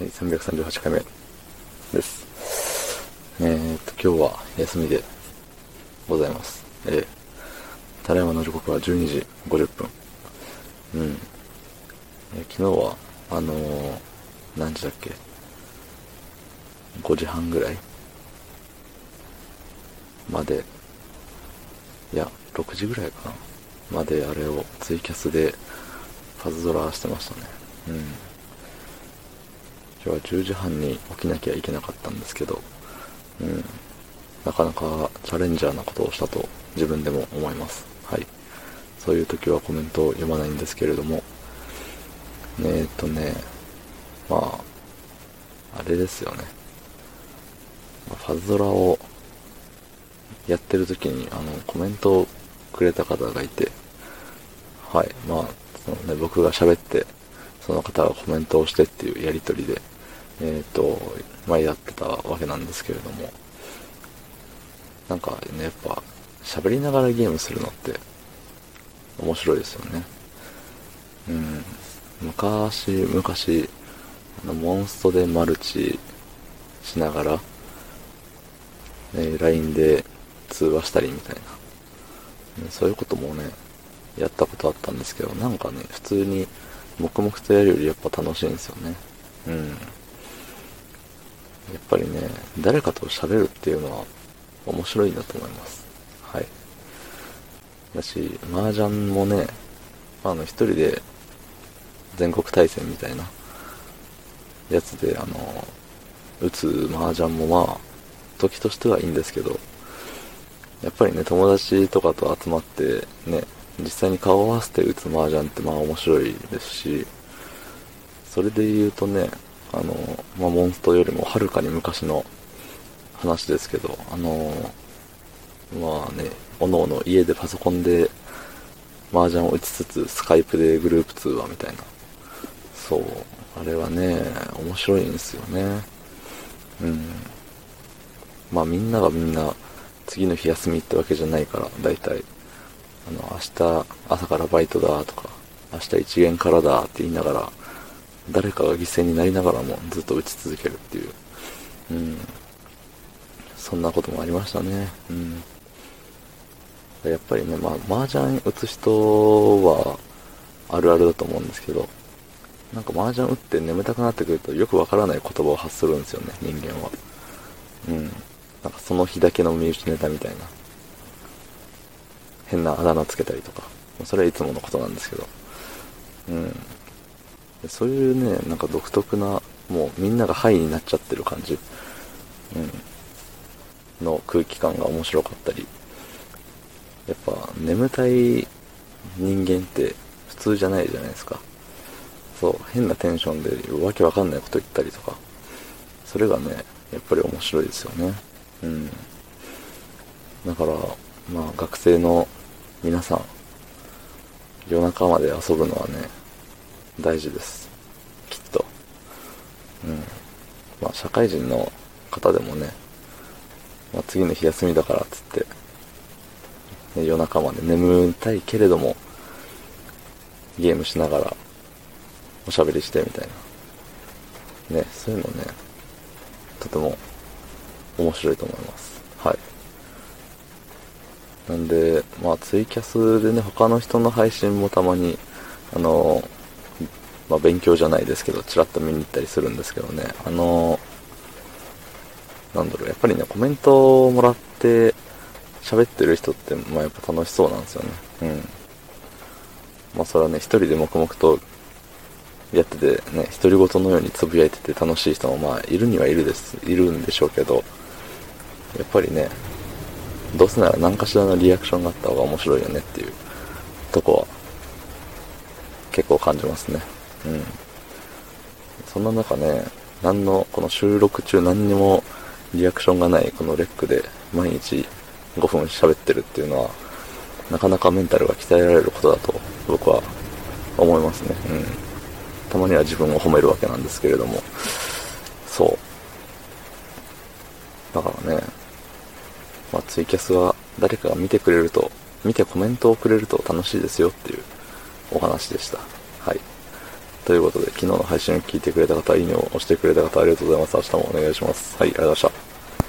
はい、338回目です。えー、っと、今日は休みでございます。えー、ただいまの時刻は12時50分。うん。えー、昨日は、あのー、何時だっけ ?5 時半ぐらいまで、いや、6時ぐらいかなまであれをツイキャスでパズドラしてましたね。うん。今日は10時半に起きなきゃいけなかったんですけど、うん、なかなかチャレンジャーなことをしたと自分でも思います。はい。そういう時はコメントを読まないんですけれども、え、っとね、まあ、あれですよね。ファズドラをやってる時に、あの、コメントをくれた方がいて、はい。まあ、そのね、僕が喋って、その方がコメントをしてっていうやりとりで、えっ、ー、と、前やってたわけなんですけれども、なんかね、やっぱ、喋りながらゲームするのって、面白いですよね。うん。昔、昔、あの、モンストでマルチしながら、えー、LINE で通話したりみたいな、そういうこともね、やったことあったんですけど、なんかね、普通に黙々とやるよりやっぱ楽しいんですよね。うん。やっぱりね、誰かと喋るっていうのは面白いんだと思います。はい。だし、麻雀もね、あの、一人で全国対戦みたいなやつで、あの、打つ麻雀もまあ、時としてはいいんですけど、やっぱりね、友達とかと集まってね、実際に顔を合わせて打つ麻雀ってまあ面白いですし、それで言うとね、あの、まあ、モンストよりもはるかに昔の話ですけど、あの、まあね、おのおの家でパソコンで麻雀を打ちつつ、スカイプでグループ通話みたいな。そう、あれはね、面白いんですよね。うん。まあみんながみんな次の日休みってわけじゃないから、大体。あの、明日朝からバイトだとか、明日一元からだって言いながら、誰かが犠牲になりながらもずっと打ち続けるっていう、うん。そんなこともありましたね。うん。やっぱりね、まあ、麻雀打つ人は、あるあるだと思うんですけど、なんか麻雀打って眠たくなってくるとよくわからない言葉を発するんですよね、人間は。うん。なんかその日だけの身内ネタみたいな。変なあだ名つけたりとか、それはいつものことなんですけど、うん。そういうね、なんか独特な、もうみんながハイになっちゃってる感じ、うん、の空気感が面白かったり、やっぱ眠たい人間って普通じゃないじゃないですか。そう、変なテンションでわけわかんないこと言ったりとか、それがね、やっぱり面白いですよね。うん。だから、まあ学生の皆さん、夜中まで遊ぶのはね、大事です。きっと。うん。まあ、社会人の方でもね、まあ、次の日休みだからっつって、ね、夜中まで眠たいけれども、ゲームしながら、おしゃべりしてみたいな。ね、そういうのね、とても面白いと思います。はい。なんで、まあツイキャスでね、他の人の配信もたまに、あの、まあ勉強じゃないですけど、ちらっと見に行ったりするんですけどね、あの、なんだろう、やっぱりね、コメントをもらって喋ってる人って、まあやっぱ楽しそうなんですよね。うん。まあそれはね、一人で黙々とやっててね、独り言のようにつぶやいてて楽しい人もまあいるにはいるです、いるんでしょうけど、やっぱりね、どうせなら何かしらのリアクションがあった方が面白いよねっていうとこは結構感じますね。うん。そんな中ね、何の、この収録中何にもリアクションがないこのレックで毎日5分喋ってるっていうのは、なかなかメンタルが鍛えられることだと僕は思いますね。うん。たまには自分を褒めるわけなんですけれども、そう。だからね、まあ、ツイキャスは誰かが見てくれると、見てコメントをくれると楽しいですよっていうお話でした。はい。ということで、昨日の配信を聞いてくれた方、いいねを押してくれた方、ありがとうございます。明日もお願いします。はい、ありがとうございました。